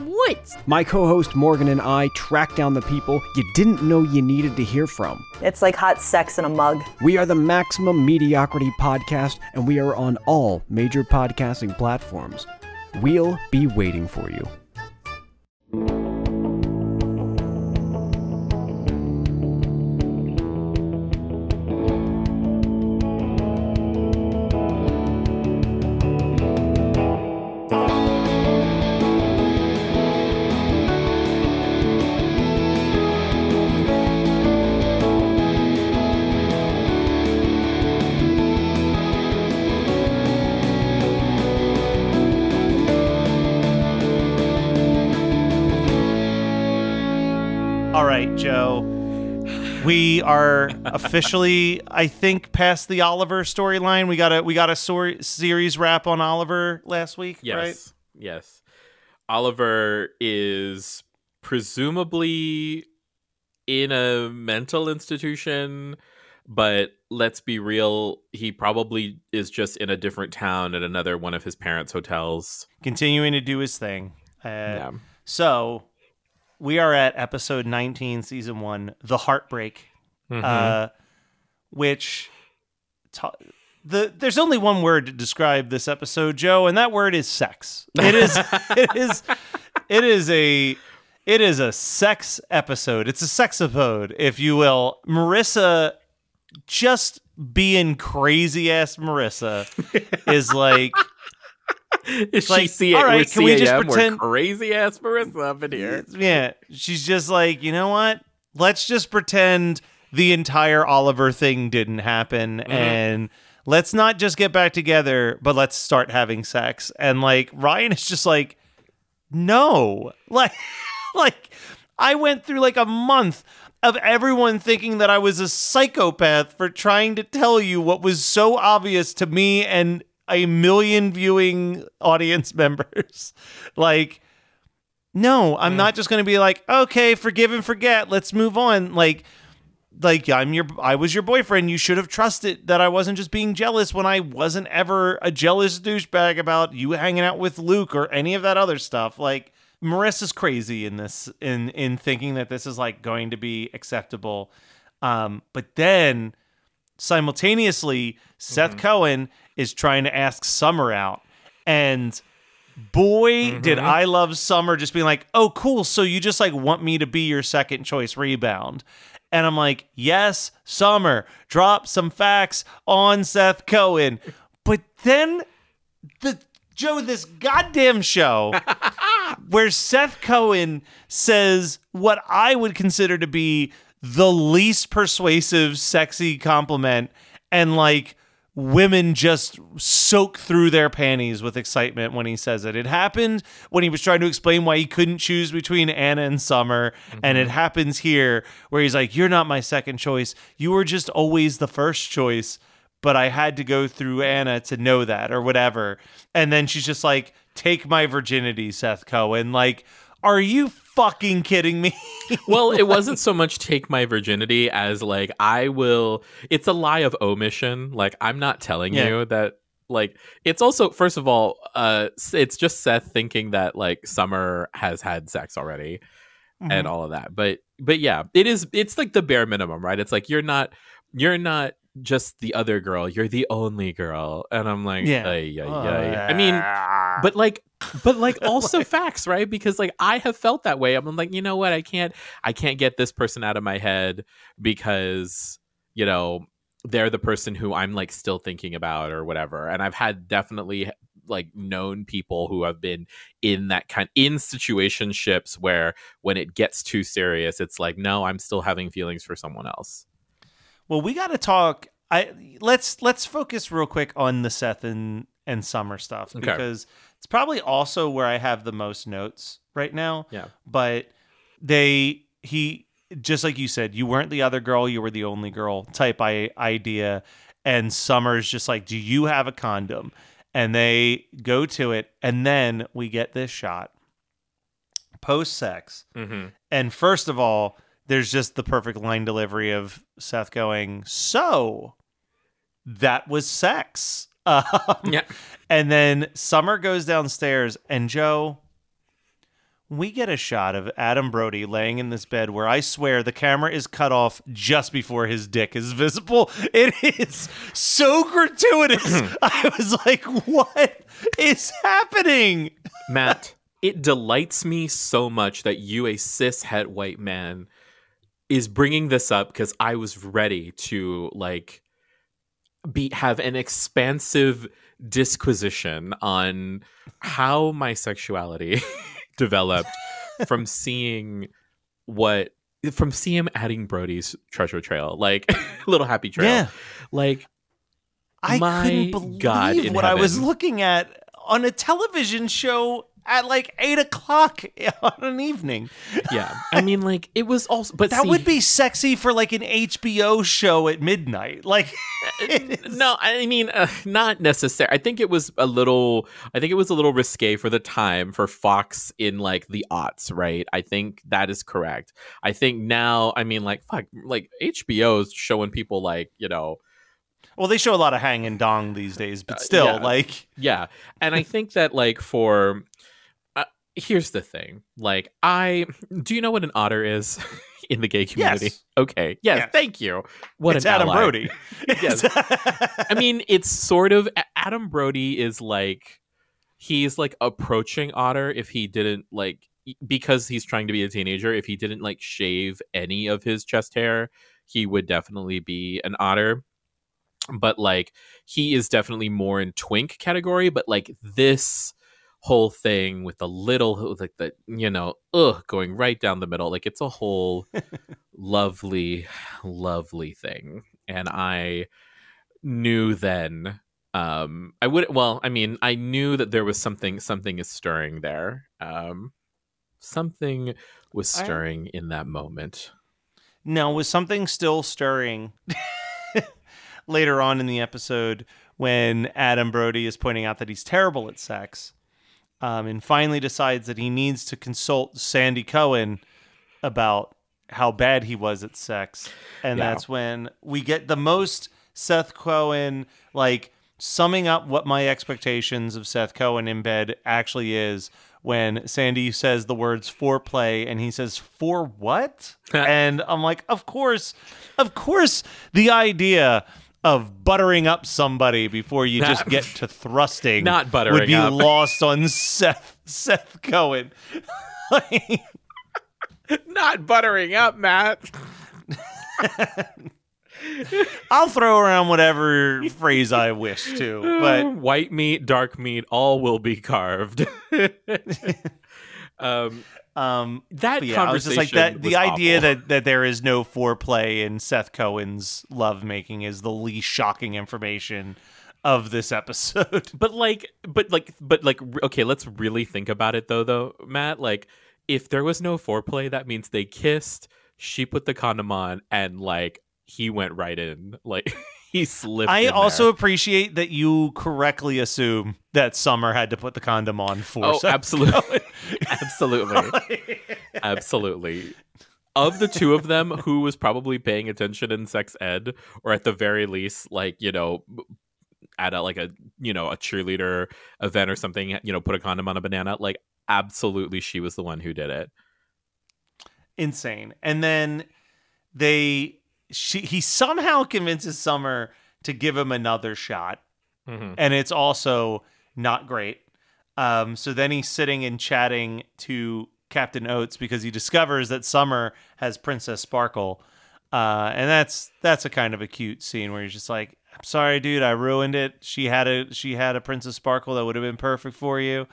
woods? My co host Morgan and I track down the people you didn't know you needed to hear from. It's like hot sex in a mug. We are the Maximum Mediocrity Podcast, and we are on all major podcasting platforms. We'll be waiting for you. Joe. We are officially, I think, past the Oliver storyline. We got a we got a sor- series wrap on Oliver last week, Yes. right? Yes. Oliver is presumably in a mental institution, but let's be real, he probably is just in a different town at another one of his parents' hotels. Continuing to do his thing. Uh, So we are at episode 19, season one, The Heartbreak, uh, which ta- the there's only one word to describe this episode, Joe, and that word is sex. It is it is it is a it is a sex episode. It's a sexapode, if you will. Marissa just being crazy ass Marissa is like Is like, she see all right, can we just pretend- crazy ass Marissa up in here? yeah, she's just like, you know what? Let's just pretend the entire Oliver thing didn't happen mm-hmm. and let's not just get back together, but let's start having sex. And like Ryan is just like, no. Like like I went through like a month of everyone thinking that I was a psychopath for trying to tell you what was so obvious to me and a million viewing audience members. like no, I'm not just going to be like, okay, forgive and forget. Let's move on. Like, like I'm your, I was your boyfriend. You should have trusted that I wasn't just being jealous when I wasn't ever a jealous douchebag about you hanging out with Luke or any of that other stuff. Like, Marissa's crazy in this, in in thinking that this is like going to be acceptable. Um, but then simultaneously, Seth Cohen is trying to ask Summer out, and boy mm-hmm. did i love summer just being like oh cool. So you just like want me to be your second choice rebound? And i'm like yes summer drop some facts on seth cohen. But then the joe this goddamn show where seth cohen says what i would consider to be the least persuasive sexy compliment and like women just soak through their panties with excitement when he says it. It happened when he was trying to explain why he couldn't choose between Anna and Summer, and it mm-hmm. happens here where he's like, "You're not my second choice. You were just always the first choice." But I had to go through Anna to know that, or whatever. And then she's just like, "Take my virginity, Seth Cohen." Like, are you fucking kidding me? well, it wasn't so much take my virginity as like I will. It's a lie of omission. Like I'm not telling Yeah. you that. Like it's also first of all, uh, it's just Seth thinking that like Summer has had sex already Mm-hmm. and all of that. But but yeah, it is. It's like the bare minimum, right? It's like you're not you're not just the other girl. You're the only girl, and I'm like, Yeah. ay, ay, ay. I mean, but like but like also facts right? Because like i have felt that way. I'm like you know what? I can't i can't get this person out of my head because you know they're the person who i'm like still thinking about or whatever. And i've had definitely like known people who have been in that kind in situationships where when it gets too serious it's like no i'm still having feelings for someone else. Well, we got to talk. I let's let's focus real quick on the Seth and and Summer stuff Okay. because it's probably also where I have the most notes right now. Yeah. But they he just like you said, you weren't the other girl, you were the only girl type I, idea, and Summer's just like, "Do you have a condom?" And they go to it, and then we get this shot post sex. mm-hmm. And first of all, there's just the perfect line delivery of Seth going, "So that was sex." Um, Yeah. And then Summer goes downstairs, and Joe, we get a shot of Adam Brody laying in this bed where I swear the camera is cut off just before his dick is visible. It is so gratuitous. I was like, what is happening? Matt, it delights me so much that you, a cis het white man, is bringing this up because I was ready to like be have an expansive disquisition on how my sexuality developed from seeing what from seeing him Adam Brody's treasure trail, like little happy trail, Yeah. like I My couldn't believe God what I was looking at on a television show at like eight o'clock on an evening. yeah. I mean, like it was also, but That see- would be sexy for like an HBO show at midnight. Like, no i mean uh, not necessary i think it was a little i think it was a little risque for the time for fox in like the aughts right i think that is correct i think now i mean like fuck like hbo's showing people like you know well, they show a lot of hang and dong these days, but still, Uh, yeah. like, yeah and i think that like for uh, here's the thing like i do you know what an otter is in the gay community Yes. okay yes, Yes. thank you what it's an Adam ally. Brody. Yes. I mean, it's sort of Adam Brody is like he's like approaching Otter if he didn't like because he's trying to be a teenager. If he didn't like shave any of his chest hair, he would definitely be an Otter. But like he is definitely more in twink category. But like this whole thing with the little like the you know ugh going right down the middle. Like it's a whole lovely lovely thing. And i knew then um i would well i mean i knew that there was something something is stirring there. Um something was I- stirring in that moment. Now, was something still stirring later on in the episode when Adam Brody is pointing out that he's terrible at sex um, and finally decides that he needs to consult Sandy Cohen about how bad he was at sex. And Yeah. that's when we get the most Seth Cohen, like summing up what my expectations of Seth Cohen in bed actually is when Sandy says the words foreplay and he says, For what? and I'm like, Of course, of course, the idea of buttering up somebody before you just get to thrusting Not buttering would be up. lost on Seth Seth Cohen. not buttering up matt I'll throw around whatever phrase I wish to, but white meat dark meat all will be carved um um, that yeah, just like that. conversation The was idea awful. that that there is no foreplay in Seth Cohen's lovemaking is the least shocking information of this episode. but like but like but like okay let's really think about it though though matt like if there was no foreplay that means they kissed she put the condom on and like he went right in like he slipped I also there. appreciate that you correctly assume that Summer had to put the condom on for. oh absolutely absolutely Absolutely. Of the two of them, who was probably paying attention in sex ed, or at the very least, like, you know, at a like a you know, a cheerleader event or something, you know, put a condom on a banana, like absolutely she was the one who did it. insane. And then they she he somehow convinces Summer to give him another shot. Mhm. And it's also not great. Um so then he's sitting and chatting to Captain Oates because he discovers that Summer has Princess Sparkle. Uh and that's that's a kind of a cute scene where he's just like, "I'm sorry, dude, I ruined it. She had a she had a Princess Sparkle that would have been perfect for you."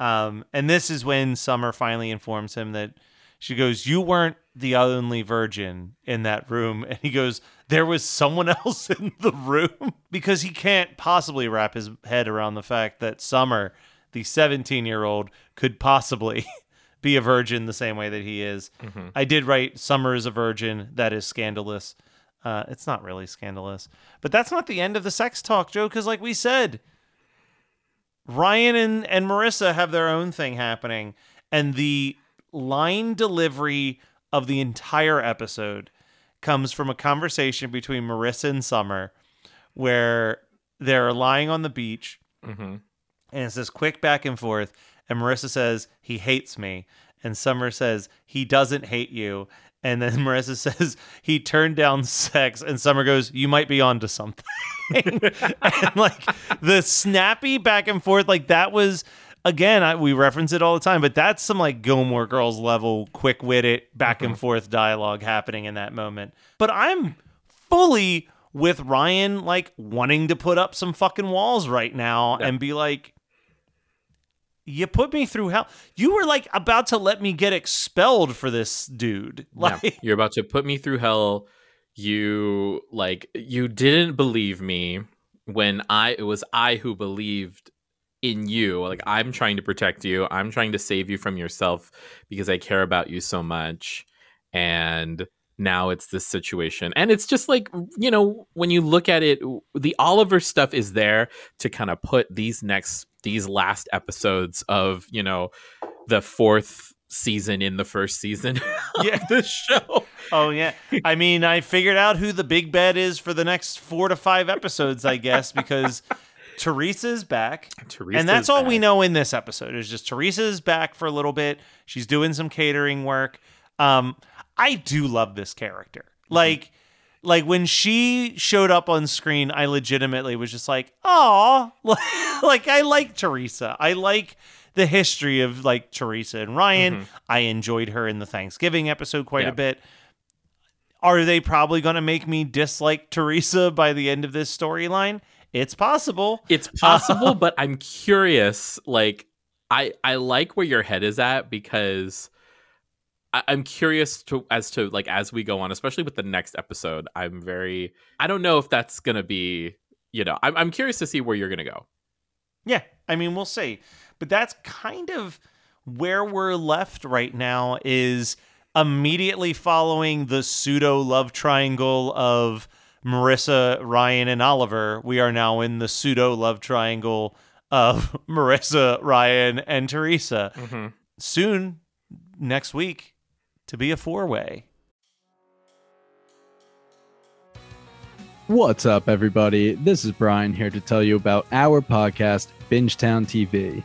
Um and this is when Summer finally informs him that she goes, You weren't the only virgin in that room. And he goes, There was someone else in the room because he can't possibly wrap his head around the fact that Summer, the 17 year old, could possibly be a virgin the same way that he is. Mhm. I did write Summer is a virgin. That is scandalous. Uh, it's not really scandalous. But that's not the end of the sex talk, Joe, because like we said, Ryan and, and Marissa have their own thing happening. And the line delivery of the entire episode comes from a conversation between Marissa and Summer where they're lying on the beach Mhm. and it's this quick back and forth. And Marissa says, He hates me. And Summer says, He doesn't hate you. And then Marissa says, He turned down sex. And Summer goes, You might be onto something. and like the snappy back and forth, like that was. Again, I, we reference it all the time, but that's some like Gilmore Girls level, quick witted, back and mm-hmm. forth dialogue happening in that moment. But I'm fully with Ryan, like wanting to put up some fucking walls right now Yeah. and be like, you put me through hell. You were like about to let me get expelled for this dude. Like, Yeah. You're about to put me through hell. You like you didn't believe me when I it was I who believed in you. Like I'm trying to protect you. I'm trying to save you from yourself because I care about you so much. And now it's this situation. And it's just like, you know, when you look at it, the Oliver stuff is there to kind of put these next these last episodes of, you know, the fourth season in the first season Yeah. of this show. oh yeah. I mean, I figured out who the big bad is for the next four to five episodes, I guess, because Theresa's back. Theresa's and that's all we know in this episode is just Theresa's back for a little bit. She's doing some catering work. Um, I do love this character. Mm-hmm. Like, like when she showed up on screen, I legitimately was just like, "Oh, like I like Theresa. I like the history of like Theresa and Ryan. I enjoyed her in the Thanksgiving episode quite Mm-hmm. Yeah. a bit." Are they probably going to make me dislike Theresa by the end of this storyline? It's possible. It's uh, possible, but I'm curious. Like, I I like where your head is at because I, I'm curious to as to like as we go on, especially with the next episode. I'm very. I don't know if that's gonna be. You know, I'm I'm curious to see where you're gonna go. Yeah, I mean, we'll see. But that's kind of where we're left right now is immediately following the pseudo love triangle of Marissa, Ryan, and Oliver. We are now in the pseudo love triangle of Marissa, Ryan, and Theresa. Mm-hmm. Soon, next week, to be a four way. What's up, everybody? This is Brian here to tell you about our podcast, Bingetown TV.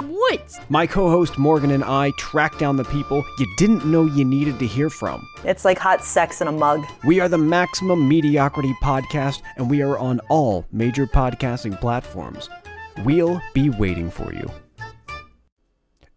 woods? My co host Morgan and I track down the people you didn't know you needed to hear from. It's like hot sex in a mug. We are the Maximum Mediocrity Podcast, and we are on all major podcasting platforms. We'll be waiting for you.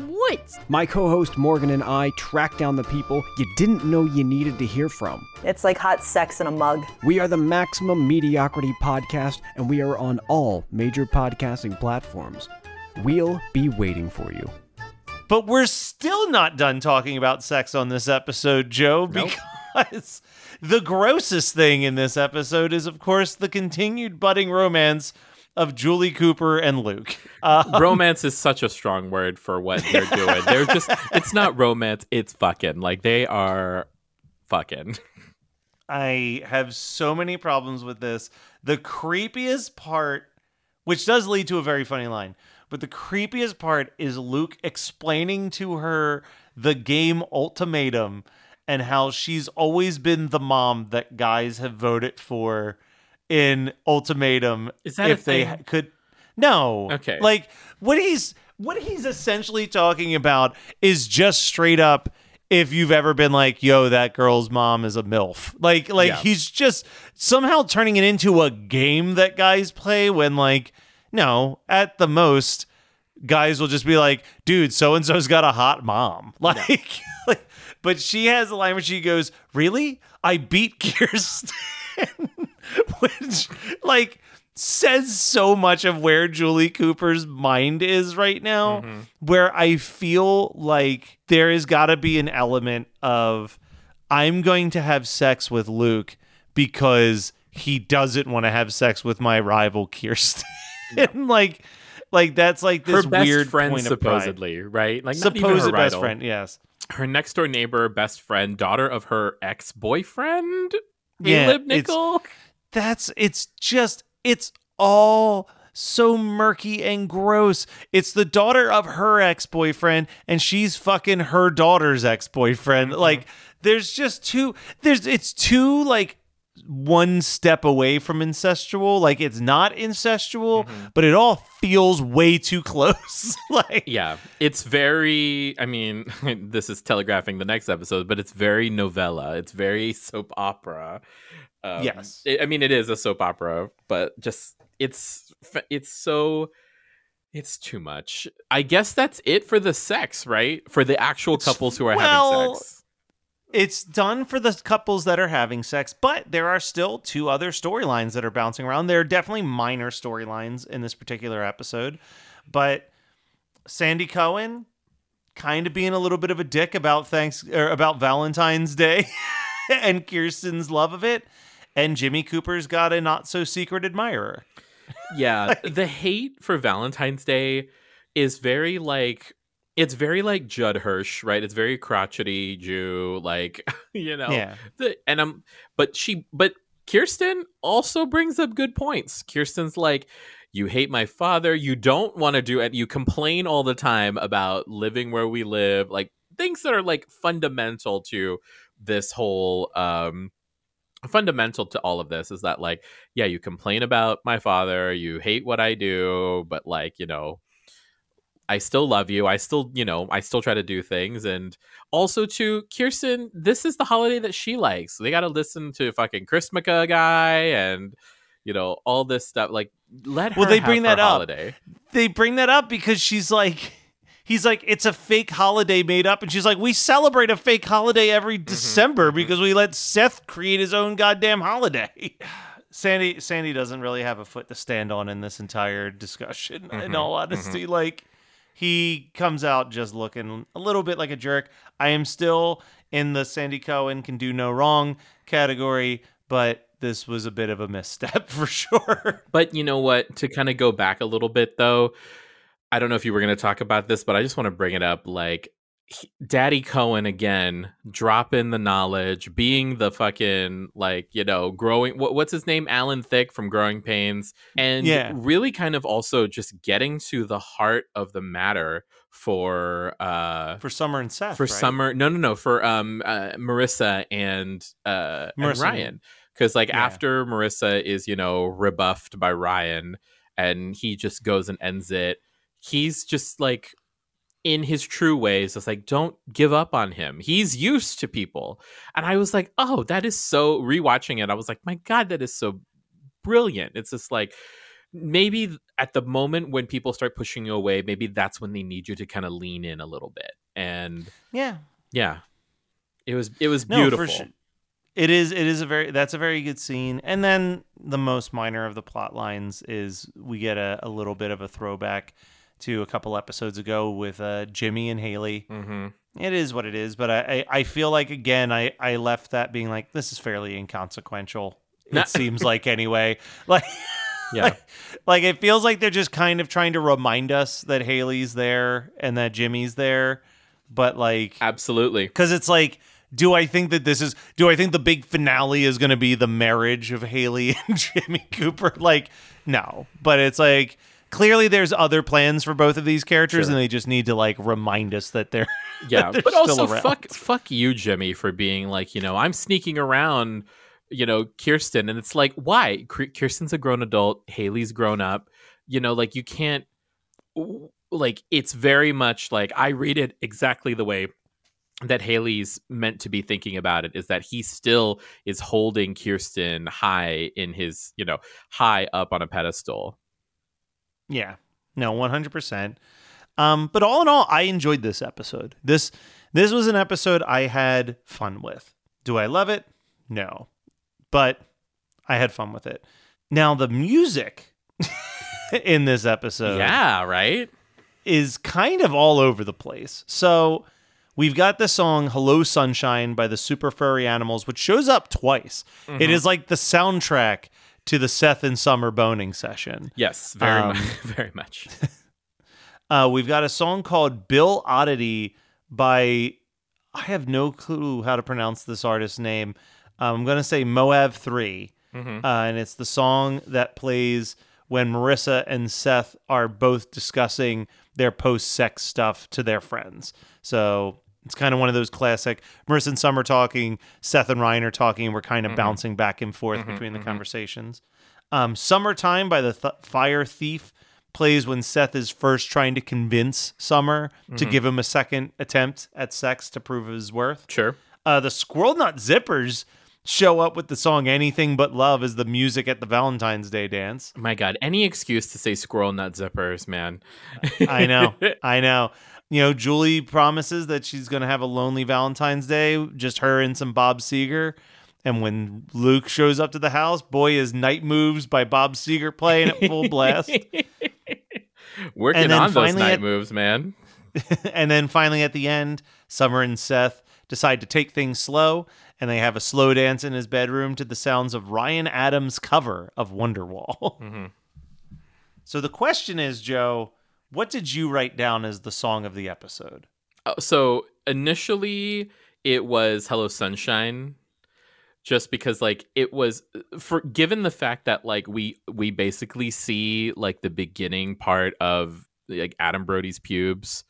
woods? My co host Morgan and I track down the people you didn't know you needed to hear from. It's like hot sex in a mug. We are the Maximum Mediocrity Podcast, and we are on all major podcasting platforms. We'll be waiting for you. But we're still not done talking about sex on this episode, Joe, because the grossest thing in this episode is, of course, the continued budding romance of Julie Cooper and Luke. Uh, romance is such a strong word for what they're doing. They're just it's not romance, it's fucking. Like they are fucking. I have so many problems with this. The creepiest part, which does lead to a very funny line, but the creepiest part is Luke explaining to her the game ultimatum and how she's always been the mom that guys have voted for in ultimatum Is that if they thing? could no Okay. like what he's what he's essentially talking about is just straight up if you've ever been like yo that girl's mom is a milf like like Yeah. he's just somehow turning it into a game that guys play when like no at the most guys will just be like dude so and so's got a hot mom like like but she has a line where she goes really i beat kirsten which like says so much of where Julie Cooper's mind is right now mm-hmm. where I feel like there has got to be an element of I'm going to have sex with Luke because he doesn't want to have sex with my rival Kirsten. Like like that's like this her best weird friend point of supposedly, right? Like supposed best friend yes. Her next door neighbor, best friend, daughter of her ex boyfriend, Yeah, Caleb it's- Nichol. That's it's just it's all so murky and gross. It's the daughter of her ex-boyfriend and she's fucking her daughter's ex-boyfriend. Mm-hmm. Like there's just two there's it's too like one step away from incestual. Like it's not incestual, mm-hmm. but it all feels way too close. like Yeah, it's very. I mean, this is telegraphing the next episode, but it's very novella. It's very soap opera. Um, Yes. it- I mean it is a soap opera, but just it's it's so it's too much. I guess that's it for the sex, right? For the actual couples who are well, having sex. it's done for the couples that are having sex, but there are still two other storylines that are bouncing around. There are definitely minor storylines in this particular episode, but Sandy Cohen kind of being a little bit of a dick about thanks or about Valentine's Day and Kirsten's love of it, and Jimmy Cooper's got a not so secret admirer. Yeah, the hate for Valentine's Day is very like it's very like Judd Hirsch, right? It's very crotchety Jew, like you know. Yeah. The, and I'm, but she, but Kirsten also brings up good points. Kirsten's like, you hate my father. You don't want to do it. You complain all the time about living where we live, like things that are like fundamental to this whole um fundamental to all of this is that like yeah you complain about my father you hate what i do but like you know i still love you i still you know i still try to do things and also to kirsten this is the holiday that she likes so they got to listen to fucking Chrismukkah guy and you know all this stuff like let her Well, they have bring that up. holiday They bring that up because she's like, he's like, it's a fake holiday made up. And she's like, we celebrate a fake holiday every mm-hmm. December mm-hmm. because we let Seth create his own goddamn holiday. Sandy Sandy doesn't really have a foot to stand on in this entire discussion. In mm-hmm. all honesty, like he comes out just looking a little bit like a jerk. I am still in the Sandy Cohen can do no wrong category, but this was a bit of a misstep for sure. But you know what? To kind of go back a little bit, though, I don't know if you were going to talk about this, but I just want to bring it up. Like, he- Daddy Cohen again, dropping the knowledge, being the fucking, like, you know, growing, what, what's his name? Alan Thicke from Growing Pains. And Yeah. really kind of also just getting to the heart of the matter for, uh, for Summer and Seth. for right? summer no no no for um uh, marissa and uh and Marissa. ryan because like Yeah. after marissa is you know rebuffed by ryan and he just goes and ends it he's just like in his true ways it's like don't give up on him he's used to people and i was like oh that is so rewatching it i was like my god that is so brilliant it's just like maybe at the moment when people start pushing you away maybe that's when they need you to kind of lean in a little bit and Yeah. yeah it was it was No, beautiful for sure. It is. It is a very. That's a very good scene. And then the most minor of the plot lines is we get a, a little bit of a throwback to a couple episodes ago with uh, Jimmy and Haley. mm-hmm. It is what it is. But I, I, I feel like again, I, I left that being like this is fairly inconsequential. It seems like anyway. Like. Yeah. Like, like it feels like they're just kind of trying to remind us that Haley's there and that Jimmy's there, but like absolutely because it's like do i think that this is do i think the big finale is going to be the marriage of haley and jimmy cooper like no but it's like clearly there's other plans for both of these characters Sure. and they just need to like remind us that they're yeah they're but still also around. fuck fuck you jimmy for being like you know i'm sneaking around you know kirsten and it's like why kirsten's a grown adult haley's grown up you know like you can't like it's very much like i read it exactly the way that haley's meant to be thinking about it is that he still is holding kirsten high in his you know high up on a pedestal yeah. No 100% um but all in all i enjoyed this episode. This this was an episode i had fun with. Do i love it? No. But i had fun with it. Now the music in this episode yeah right? is kind of all over the place. So we've got the song Hello Sunshine by the Super Furry Animals, which shows up twice. Mm-hmm. It is like the soundtrack to the Seth and Summer boning session. yes very Um, much very much Uh, we've got a song called Bill Oddity by, I have no clue how to pronounce this artist's name. Um, I'm going to say Moab 3. Mhm. Uh, and it's the song that plays when Marissa and Seth are both discussing their post sex stuff to their friends. So it's kind of one of those classic Marissa and Summer talking, Seth and Ryan are talking, and we're kind of bouncing back and forth between the conversations. Um, Summertime by the Th- Fire Theft plays when Seth is first trying to convince Summer to give him a second attempt at sex to prove his worth. sure Uh, the Squirrel Nut Zippers show up with the song Anything But Love as the music at the Valentine's Day dance. My God, any excuse to say squirrel nut zippers, man. I know. I know. You know, Julie promises that she's going to have a lonely Valentine's Day, just her and some Bob Seger. And when Luke shows up to the house, boy, is Night Moves by Bob Seger playing at full blast. Working on those night at- moves, man. and then finally at the end, Summer and Seth decide to take things slow, and they have a slow dance in his bedroom to the sounds of Ryan Adams' cover of Wonderwall. Mhm. So the question is, Joe, what did you write down as the song of the episode? Uh, So initially, it was "Hello Sunshine," just because like it was for given the fact that like we we basically see like the beginning part of like Adam Brody's pubes.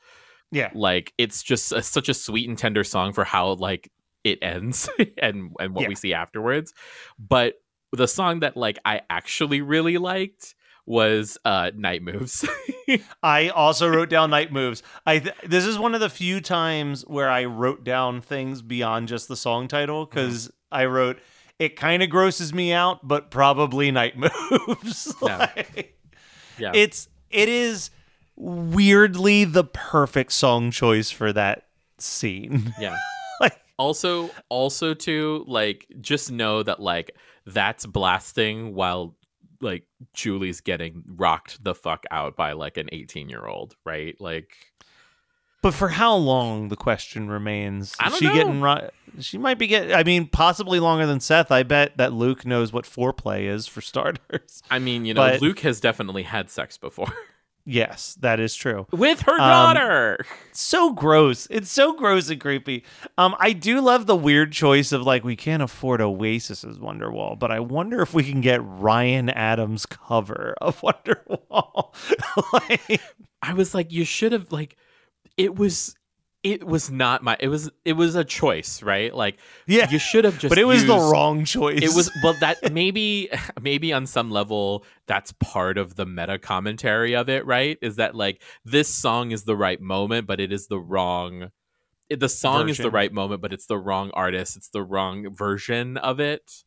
Yeah. like it's just a, such a sweet and tender song for how like it ends and and what Yeah. we see afterwards but the song that like i actually really liked was uh night moves I also wrote down night moves. I th- this is one of the few times where I wrote down things beyond just the song title because I wrote it kind of grosses me out, but probably night moves. Yeah. Like, yeah It's it is weirdly the perfect song choice for that scene. yeah like Also, also too, like, just know that like that's blasting while like Julie's getting rocked the fuck out by like an 18 year old, right? Like, But for how long? The question remains. I don't she know. getting ri- She might be getting. I mean, possibly longer than Seth. I bet that Luke knows what foreplay is for starters. I mean, you know, But- Luke has definitely had sex before Yes, that is true. with her Um, daughter. so gross. It's so gross and creepy. Um, I do love the weird choice of like we can't afford Oasis's Wonderwall, but I wonder if we can get Ryan Adams' cover of Wonderwall. like, I was like, you should have like, it was, it was not my, it was, it was a choice, right? Like, yeah, you should have just, but it was the wrong choice. It was well that maybe maybe on some level that's part of the meta commentary of it, right? Is that like this song is the right moment, but it is the wrong it- the song is the right moment, but it's the wrong artist, it's the wrong version of it.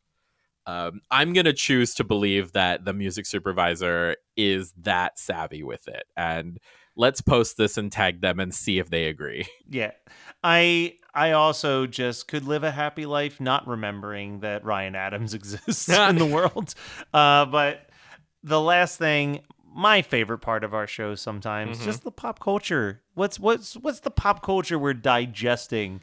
Um, I'm gonna choose to believe that the music supervisor is that savvy with it, and let's post this and tag them and see if they agree. Yeah. I I also just could live a happy life not remembering that Ryan Adams exists in the world. Uh, but the last thing, my favorite part of our show sometimes, Mhm. just the pop culture. What's what's what's the pop culture we're digesting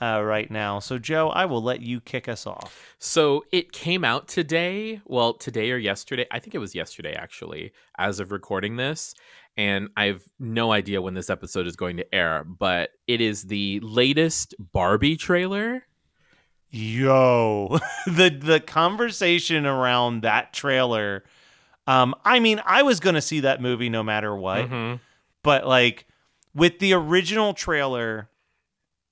uh, right now? So Joe, I will let you kick us off. So it came out today. Well, today or yesterday. I think it was yesterday, actually, as of recording this. And I have no idea when this episode is going to air, but it is the latest Barbie trailer. Yo, the the conversation around that trailer. Um, I mean, I was gonna see that movie no matter what. Mhm, but like with the original trailer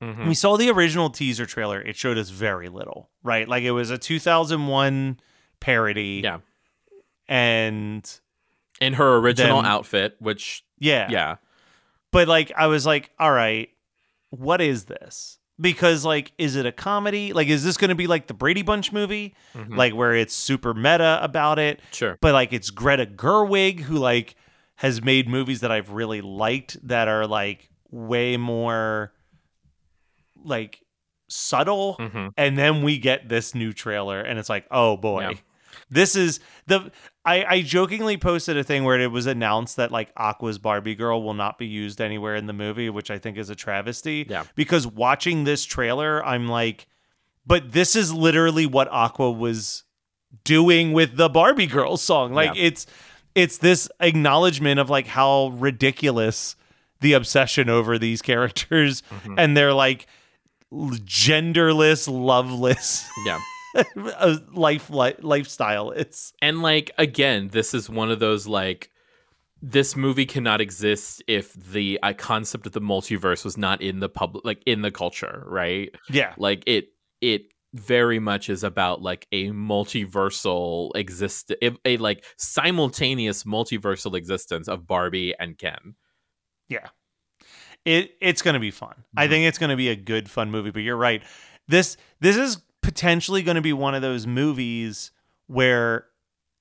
mhm. we saw the original teaser trailer it showed us very little right like it was a 2001 parody Yeah. and In her original Then- outfit, which, yeah yeah. but like i was like all right what is this because like is it a comedy like is this going to be like the brady bunch movie Mhm. like where it's super meta about it Sure. but like it's Greta Gerwig who like has made movies that I've really liked that are like way more like subtle Mhm. and then we get this new trailer and it's like oh boy Yeah. This is the I, I jokingly posted a thing where it was announced that like aqua's barbie girl will not be used anywhere in the movie which i think is a travesty Yeah. because watching this trailer i'm like but this is literally what aqua was doing with the barbie girl song like Yeah. it's it's this acknowledgement of like how ridiculous the obsession over these characters Mhm. and they're like genderless loveless Yeah. uh, life li- lifestyle it's And like again, this is one of those like this movie cannot exist if the uh, concept of the multiverse was not in the public like in the culture, right? yeah Like it it very much is about like a multiversal exist a, a like simultaneous multiversal existence of Barbie and Ken. Yeah. It it's going to be fun. I Mhm. think it's going to be a good fun movie, but you're right. This this is potentially going to be one of those movies where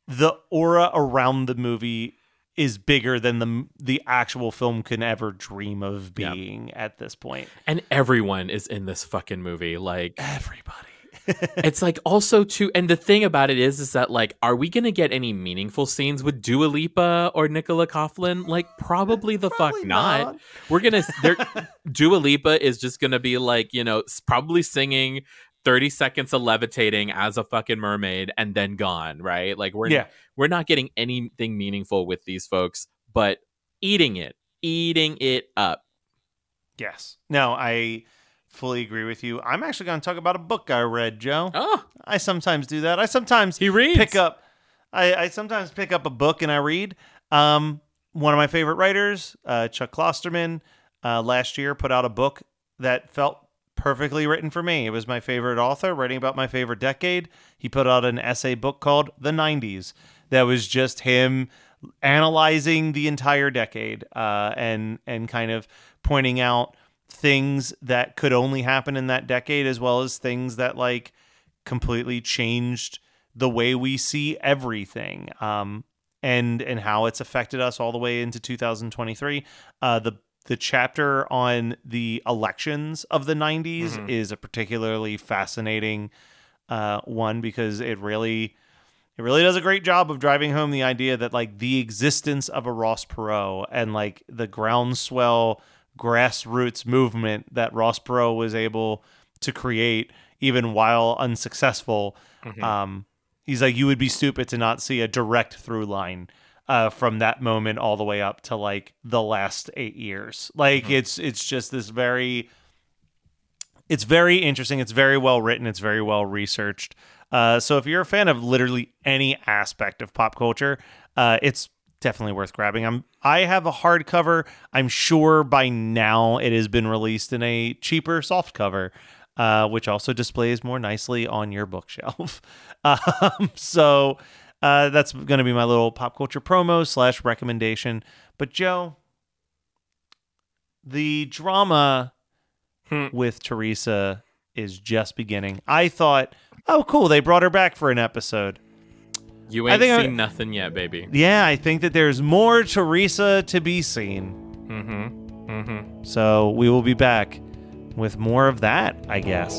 the aura around the movie is bigger than the the actual film can ever dream of being at this point. And everyone is in this fucking movie. Like Everybody. it's like also too and the thing about it is is that like are we gonna get any meaningful scenes with Dua Lipa or Nicola Coughlan? Like probably the fuck Probably not. We're gonna Dua Lipa is just gonna be like, you know, probably singing 30 seconds of levitating as a fucking mermaid and then gone, right? Like we're Yeah. we're not getting anything meaningful with these folks, but eating it, eating it up. Yes. No, I fully agree with you. I'm actually going to talk about a book I read, Joe. Oh, I sometimes do that. I sometimes he reads. pick up I, I sometimes pick up a book and I read. Um, one of my favorite writers, uh, Chuck Klosterman, uh, last year put out a book that felt perfectly written for me. It was my favorite author writing about my favorite decade. He put out an essay book called The 90s that was just him analyzing the entire decade uh, and and kind of pointing out things that could only happen in that decade as well as things that like completely changed the way we see everything um, and and how it's affected us all the way into 2023 uh, the the chapter on the elections of the 90s Mhm. is a particularly fascinating uh, one because it really it really does a great job of driving home the idea that like the existence of a Ross Perot and like the groundswell grassroots movement that Ross Perot was able to create even while unsuccessful Mhm. um, he's like you would be stupid to not see a direct through line uh, from that moment all the way up to like the last eight years. Like it's it's just this very it's very interesting. It's very well written. It's very well researched. Uh, so if you're a fan of literally any aspect of pop culture uh, it's definitely worth grabbing. I'm i have a hardcover. I'm sure by now it has been released in a cheaper soft cover uh, which also displays more nicely on your bookshelf. Um, so uh, that's going to be my little pop culture promo slash recommendation but joe the drama Hmm. with Theresa is just beginning. I thought, oh, cool, they brought her back for an episode. You I ain't think I- seen nothing yet, baby. Yeah, I think that there's more Theresa to be seen. Mm-hmm. Mm-hmm. So we will be back with more of that, I guess.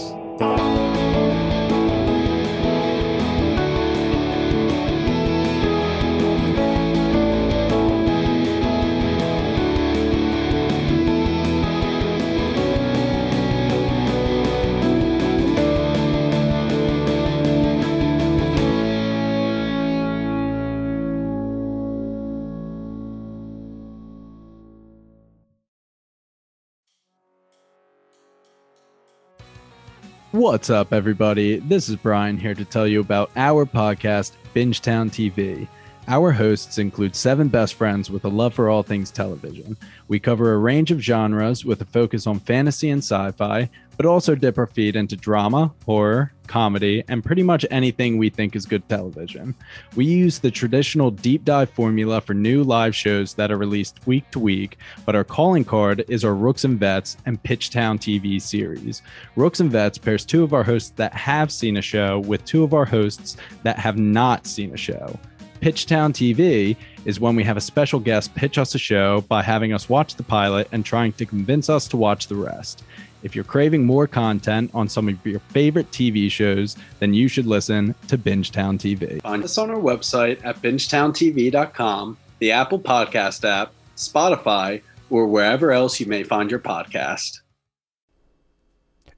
What's up, everybody? This is Brian here to tell you about our podcast, Bingetown TV. Our hosts include seven best friends with a love for all things television. We cover a range of genres with a focus on fantasy and sci fi, but also dip our feet into drama, horror, comedy, and pretty much anything we think is good television. We use the traditional deep dive formula for new live shows that are released week to week, but our calling card is our Rooks and Vets and Pitchtown TV series. Rooks and Vets pairs two of our hosts that have seen a show with two of our hosts that have not seen a show. Pitchtown TV is when we have a special guest pitch us a show by having us watch the pilot and trying to convince us to watch the rest. If you're craving more content on some of your favorite TV shows, then you should listen to Bingetown TV. Find us on our website at bingetowntv.com, the Apple Podcast app, Spotify, or wherever else you may find your podcast.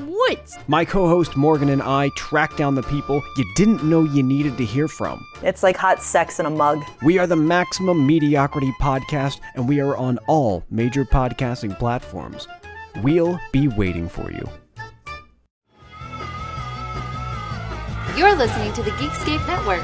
woods? My co host Morgan and I track down the people you didn't know you needed to hear from. It's like hot sex in a mug. We are the Maximum Mediocrity Podcast, and we are on all major podcasting platforms. We'll be waiting for you. You're listening to the Geekscape Network.